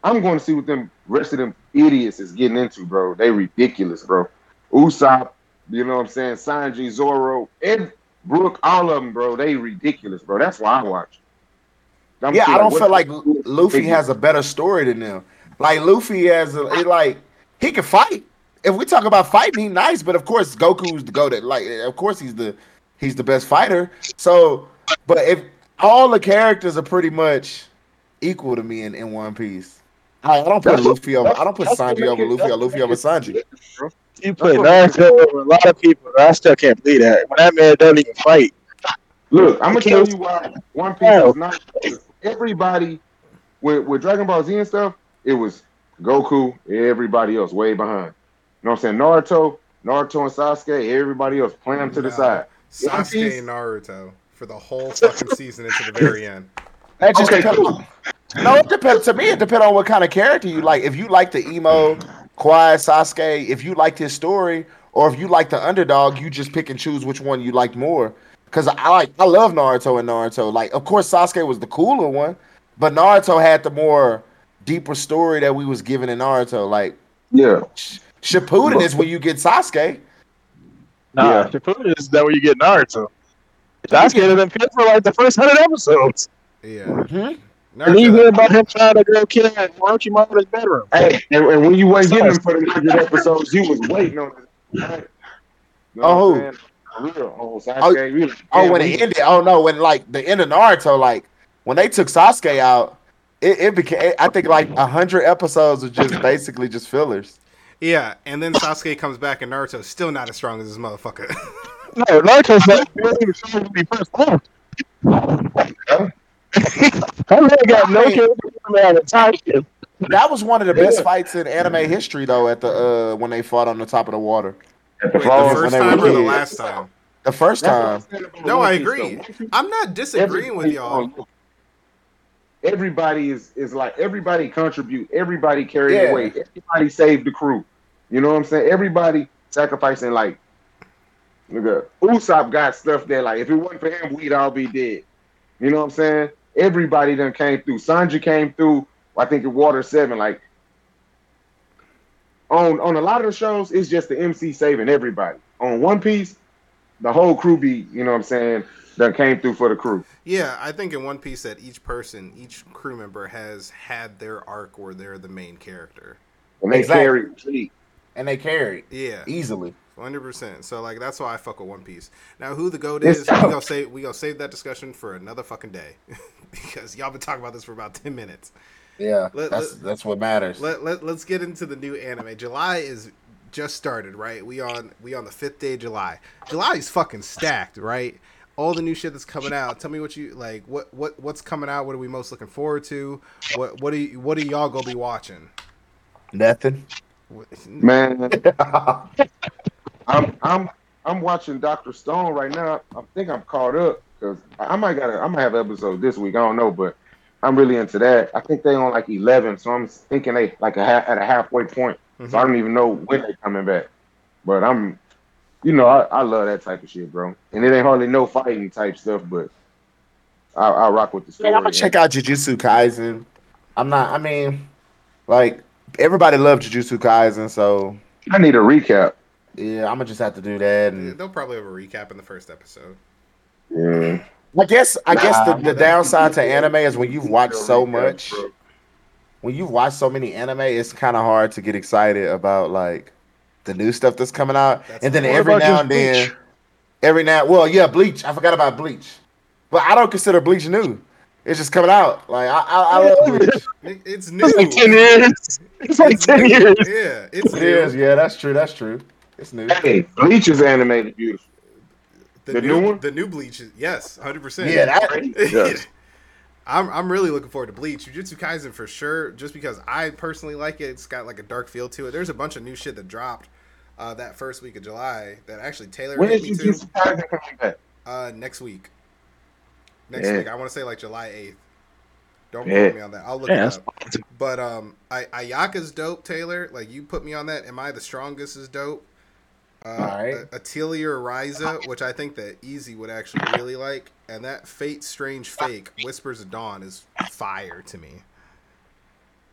I'm going to see what them rest of them idiots is getting into, bro. They ridiculous, bro. Usopp, you know what I'm saying? Sanji, Zoro, Ed, Brook, all of them, bro. They ridiculous, bro. That's why I watch. I'm Yeah, I don't feel like Luffy has a better story than them. Like Luffy has a it like he can fight. If we talk about fighting, he's nice, but of course Goku's the go that like of course he's the he's the best fighter. So but if all the characters are pretty much equal to me in, in One Piece. I, I don't put That's Luffy over I don't put Sanji make over it- Luffy that's or what Luffy over Sanji. bro. You put Naruto over a lot of people. I still can't believe that. When that man don't even fight. Look, I'm gonna tell you why One Piece is not. Everybody with with Dragon Ball Z and stuff, it was Goku, everybody else way behind. You know what I'm saying? Naruto, Naruto and Sasuke, everybody else plan them to the side. Sasuke and Naruto for the whole fucking season into the very end. That just Okay, depends cool. On- no, it depends. To me, it depends on what kind of character you like. If you like the emo, quiet Sasuke, if you liked his story, or if you like the underdog, you just pick and choose which one you like more. Because I like, I love Naruto and Naruto. Like, of course, Sasuke was the cooler one, but Naruto had the more deeper story that we was given in Naruto. Like, Yeah, Sh- Shippuden is when you get Sasuke. Nah, Yeah. Shippuden is that where you get Naruto. Sasuke has been fit for like the first hundred episodes. Yeah. Mm-hmm. Hmm? And you hear about him trying to go kill Orochimaru in his bedroom. hey, and, and when you weren't getting them for the hundred episodes, you was waiting on it. Right? You know Oh, who? I'm saying? For real, oh Sasuke, really. Oh, when it ended. Oh no, when like the end of Naruto, like when they took Sasuke out, it, it became. I think like a hundred episodes of just basically just fillers. yeah, and then Sasuke comes back and Naruto's still not as strong as this motherfucker. No, Naruto's like barely even strong when he first left. That man got no character out of time. That was one of the best fights in anime history, though. At the uh when they fought on the top of the water, the Wait, the first time or the last time? the first time. I'm saying about No, I agree. though. One Piece- I'm not disagreeing with y'all. everybody is is like everybody contribute, everybody carry Yeah. the weight, everybody saved the crew. You know what I'm saying? Everybody sacrificing like nigga, Usopp got stuff that like if it wasn't for him, we'd all be dead. You know what I'm saying? Everybody done came through. Sanji came through, I think in Water Seven. Like on on a lot of the shows, it's just the MC saving everybody. On One Piece, the whole crew be, you know what I'm saying, that came through for the crew. Yeah, I think in One Piece that each person, each crew member has had their arc where they're the main character. And they Exactly. carry and they carried Yeah, easily. hundred percent. So like that's why I fuck with One Piece. Now who the goat is, we tough. gonna save we gonna save that discussion for another fucking day because y'all been talking about this for about ten minutes. Yeah, Let- that's let- that's what matters. Let, let let's get into the new anime. July is just started, right? We on we on the fifth day of July. July is fucking stacked, right? All the new shit that's coming out. Tell me what you like. What what what's coming out? What are we most looking forward to? What what do you, what are y'all gonna be watching? Nothing. Man, I'm I'm I'm watching Doctor Stone right now. I think I'm caught up because I might got I might have an episode this week. I don't know, but I'm really into that. I think they on like 11, so I'm thinking they like a half, at a halfway point. So mm-hmm. I don't even know when they're coming back. But I'm, you know, I, I love that type of shit, bro. And it ain't hardly no fighting type stuff, but I I rock with the story. I'm gonna check out Jujutsu Kaisen. I'm not. I mean, like everybody loved Jujutsu Kaisen, so I need a recap. yeah, I'm gonna just have to do that. And They'll probably have a recap in the first episode. Yeah. I guess I guess the, the downside to anime is when you've watched so much. When you've watched so many anime, it's kind of hard to get excited about like the new stuff that's coming out. That's and then What every now and then, Bleach? every now, well, yeah, Bleach. I forgot about Bleach, but I don't consider Bleach new. It's just coming out. Like I, I, I love Bleach. It, it's new. It's like ten years. It's like It's ten new. years. Yeah, it's It new. is. Yeah, that's true. That's true. It's new. Hey, Bleach is animated beautiful. The, The new, new one? The new Bleach. is- Yes, hundred percent. Yeah, that. Yes. I'm I'm really looking forward to Bleach. Jujutsu Kaisen for sure, just because I personally like it. It's got like a dark feel to it. There's a bunch of new shit that dropped uh, that first week of July that actually Taylor When hit is me to Jujutsu Kaisen coming back? uh, next week. Next Yeah. week, I want to say like July eighth. Don't Yeah. quote me on that. I'll look Yeah, it up. But um, I, Ayaka's dope, Taylor. Like you put me on that. Am I the strongest? Is dope. Uh, Alright. Atelier Ryza, which I think that Easy would actually really like, and that Fate Strange Fake Whispers of Dawn is fire to me.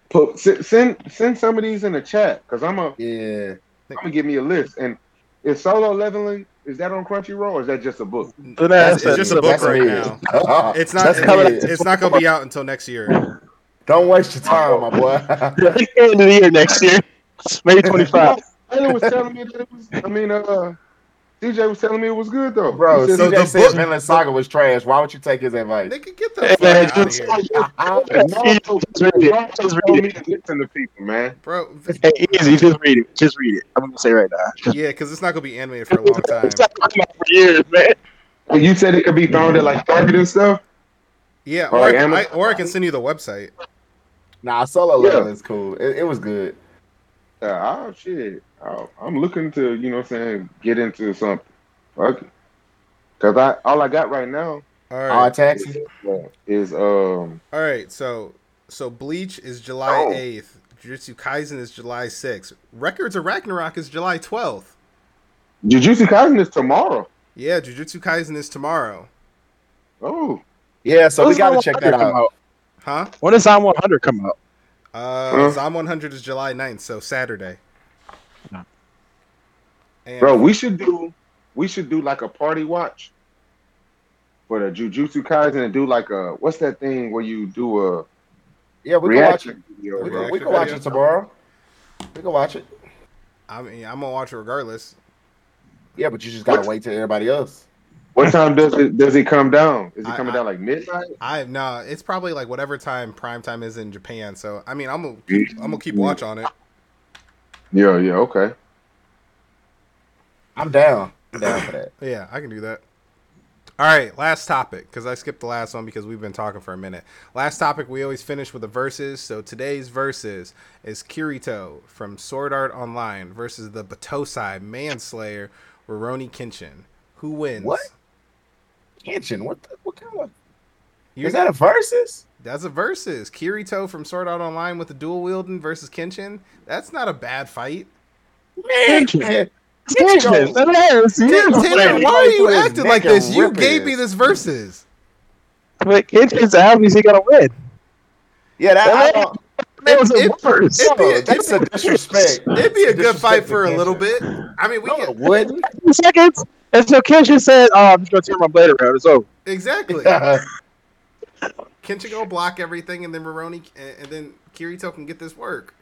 Put, send, send send some of these in the chat because I'm a Yeah. I'm gonna give me a list. And is solo leveling is that on Crunchyroll or is that just a book? So It's, that's, it's just a book That's right weird. now. It's not. That's It's, not gonna be out until next year. Don't waste your time, my boy. the end of the year next year. May twenty five. Taylor was telling me that it was. I mean, uh, DJ was telling me it was good though. Bro, He said so it- CJ the said book- Vinland Saga was trash. Why would you take his advice? They could get the Hey, fuck man, out of just- here, No, Just read it. Just read it. to listen to people, man. bro. Hey, easy. Just read it. Just read it. I'm gonna say right now. Yeah, because it's not gonna be animated for a long time. It's not coming out for years, man. And you said it could be found at like Target and stuff. Yeah, Or or, like I, I, or I can send you the website. Nah, solo Yeah. level is cool. It, it was good. Yeah, oh shit. Oh, I'm looking to, you know what I'm saying, get into something. Fuck it. Cause I all I got right now All All right, taxi. is um all right. So, so Bleach is July Oh. eighth. Jujutsu Kaisen is July sixth. Records of Ragnarok is July twelfth. Jujutsu Kaisen is tomorrow. Yeah, Jujutsu Kaisen is tomorrow. Oh, Yeah, so we When does gotta Zom check 100 that come out. Huh? When does Zom 100 come out? Uh, Huh? Zom 100 is July 9th, so Saturday. And bro, we should do we should do like a party watch for the Jujutsu Kaisen and do like a what's that thing where you do a Yeah, we can watch it. reaction video? We bro? can, we can watch it tomorrow. We can watch it. I mean, I'm gonna watch it regardless. Yeah, but you just gotta wait till everybody else. What time does it does it come down? Is it coming I- down like midnight? I no, it's probably like whatever time prime time is in Japan. So I mean, I'm gonna keep, I'm gonna keep watch on it. Yeah, yeah, okay. I'm down. I'm down for that. Yeah, I can do that. All right, last topic because I skipped the last one because we've been talking for a minute. Last topic, we always finish with the verses. So today's verses is Kirito from Sword Art Online versus the Battosai Manslayer Rurouni Kenshin. Who wins? What? Kenshin, what the, what kind of You- is that a versus? That's a versus. Kirito from Sword Art Online with the dual wielding versus Kenshin. That's not a bad fight. Man, Kenshin. Kenshin Kenshin, go- that is- he is Tanner, playing. why are you acting like this? You gave me this versus. But Kenshin's obviously He's gonna win. Yeah, that, I That don't, That was a it- it'd be a- that's a disrespect. It'd be a good fight for a little bit. I mean, we No, can it wouldn't. Seconds. And so Kenshin said, "Oh, I'm just gonna turn my blade around. It's over." exactly. Kenshin go block everything, and then Maroni and, and then Kirito can get this work.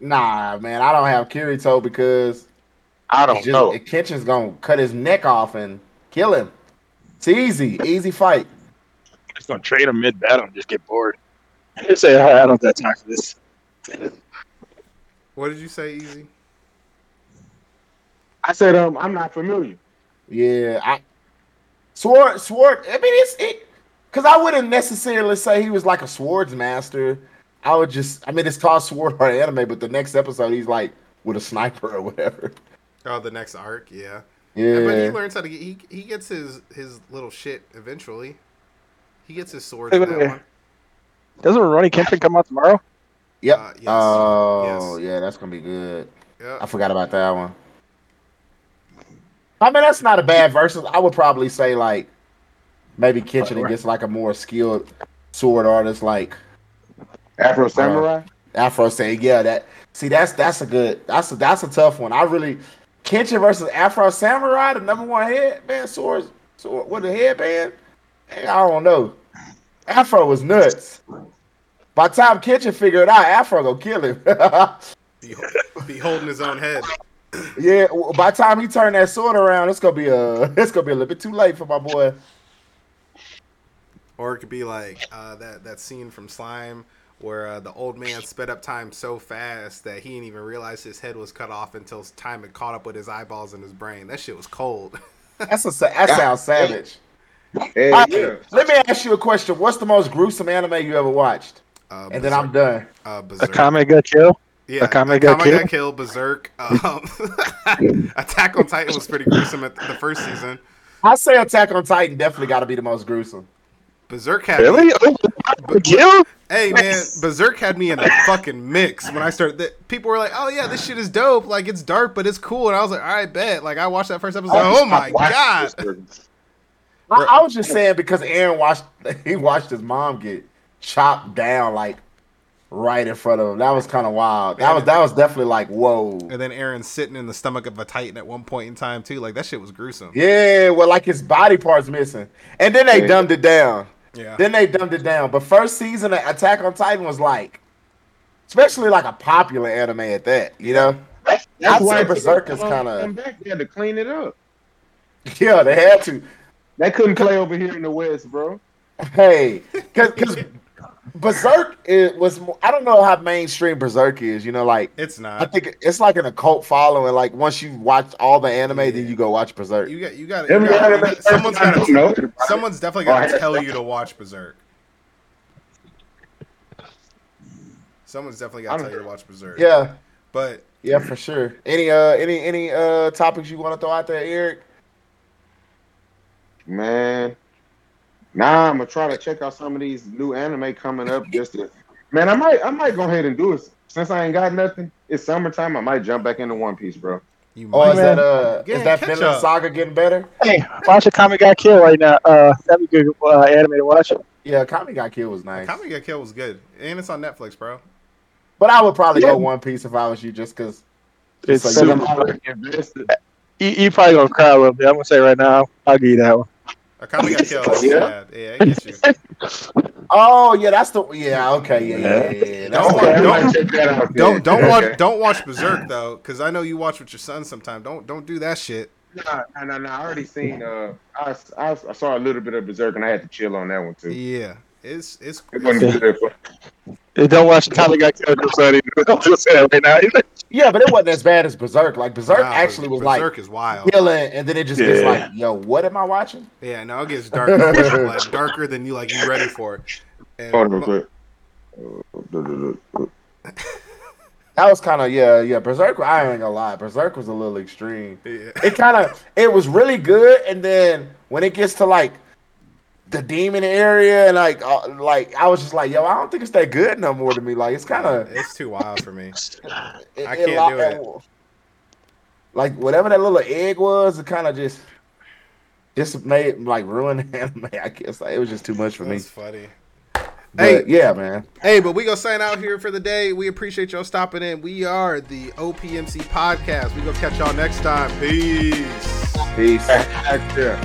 nah, man, I don't have Kirito because I don't just, know. Kenshin's gonna cut his neck off and kill him. It's easy, easy fight. Just gonna trade him mid battle and just get bored. Just say, "All right, I don't have time for this." What did you say, Easy? I said, um, I'm not familiar. Yeah, I sword sword. I mean, it's it because I wouldn't necessarily say he was like a swords master. I would just, I mean, it's called Sword Art Anime, but the next episode he's like with a sniper or whatever. Oh, the next arc, yeah. Yeah, But he learns how to get. He he gets his his little shit eventually. He gets his swords Doesn't Rurouni Kenshin come out tomorrow? yep. Uh, yes. Oh, Yes. yeah, that's gonna be good. Yeah. I forgot about that one. I mean, that's not a bad versus. I would probably say like maybe Kitchen Right. gets like a more skilled sword artist like Afro Samurai. Afro saying, yeah, that see that's that's a good that's a that's a tough one. I really Kenshin versus Afro Samurai, the number one headband swords sword with a headband. Man, I don't know. Afro was nuts. By the time Kenshin figured out, Afro gonna kill him. Be, be holding his own head. yeah, by the time he turned that sword around, it's gonna be a it's gonna be a little bit too late for my boy. Or it could be like uh, that that scene from Slime where uh, the old man sped up time so fast that he didn't even realize his head was cut off until time had caught up with his eyeballs and his brain. That shit was cold. That's a that sounds savage. Hey, All right, yeah. Let me ask you a question. What's the most gruesome anime you ever watched? Uh, And then I'm done. Uh, A Berserk. Akame got killed. Yeah, Akame Akame got got, killed? killed. Berserk. Um, Attack on Titan was pretty gruesome at the first season. I say Attack on Titan definitely got to be the most gruesome. Berserk had Really? Me, Oh, hey man, Berserk had me in a fucking mix when I started. That people were like, "Oh yeah, this shit is dope. Like it's dark, but it's cool." And I was like, "All right, bet." Like I watched that first episode. oh my god! I, I was just saying because Eren watched he watched his mom get chopped down like right in front of him. That was kind of wild. That was that was definitely like whoa. And then Eren's sitting in the stomach of a Titan at one point in time too. Like that shit was gruesome. Yeah, well, like his body parts missing, and then they Yeah. dumbed it down. Yeah. Then they dumbed it down. But first season of Attack on Titan was like, especially like a popular anime at that. You know? That's I'd why say it took Berserk is so long to kinda- come back. They had to clean it up. Yeah, they had to. They couldn't play over here in the West, bro. Hey, because Berserk it was. mo- I don't know how mainstream Berserk is. You know, like It's not. I think it's like an occult following. Like once you watch all the anime, then you go watch Berserk. You got. You got. Every You anime got someone's person I got. know to. Someone's definitely got I to had- tell you to watch Berserk. Someone's definitely got to tell you to watch Berserk. Yeah, But yeah, for sure. Any uh, any any uh topics you want to throw out there, Eric? Man, nah, I'm gonna try to check out some of these new anime coming up. Just to, man, I might, I might go ahead and do it since I ain't got nothing. It's summertime. I might jump back into One Piece, bro. you Or might. is that uh, Yeah, is that catch Vinland up. Saga getting better? Hey, watch a Akame got killed right now. Uh, that'd be good uh, anime to watch. Yeah, Akame got killed was nice. Akame Got Killed was good, and it's on Netflix, bro. But I would probably Yeah. go One Piece if I was you, just because. It's So So you- I'm already invested. you, you probably gonna cry a little bit. I'm gonna say right now. I'll give you that one. Kami Got Killed. is Yeah. Yeah, I get you. Oh yeah, that's the yeah. Okay, yeah, yeah, yeah. yeah. That's Don't- Okay, don't- might check. Don't don't Okay. watch don't watch Berserk though, because I know you watch with your son sometime. Don't don't do that shit. Nah, nah, nah, nah. I already seen. Uh, I, I, I saw a little bit of Berserk, and I had to chill on that one too. Yeah, it's it's. It wasn't good. For, Hey, Don't watch the Akame got killed. I'm. I'm just saying right now. yeah, but it wasn't as bad as Berserk. Like Berserk Nah, actually was Berserk like is wild. killing, and then it just gets like, yo, what am I watching? Yeah, no, it gets darker, like darker than you like you ready for. And hold on, real quick. That was kind of yeah, yeah. Berserk, I ain't gonna lie, Berserk was a little extreme. Yeah. It kind of it was really good, and then when it gets to like the demon area and like uh, like I was just like, yo, I don't think it's that good no more to me. Like it's kind of It's too wild for me. it, I can't lo- do it. Like whatever that little egg was, it kind of just just made like ruin the anime. I guess like, it was just too much for me. That's funny. But Hey. yeah, man. Hey, but we gonna sign out here for the day. We appreciate y'all stopping in. We are the OPMC podcast. We gonna catch y'all next time. Peace. Peace. Back there.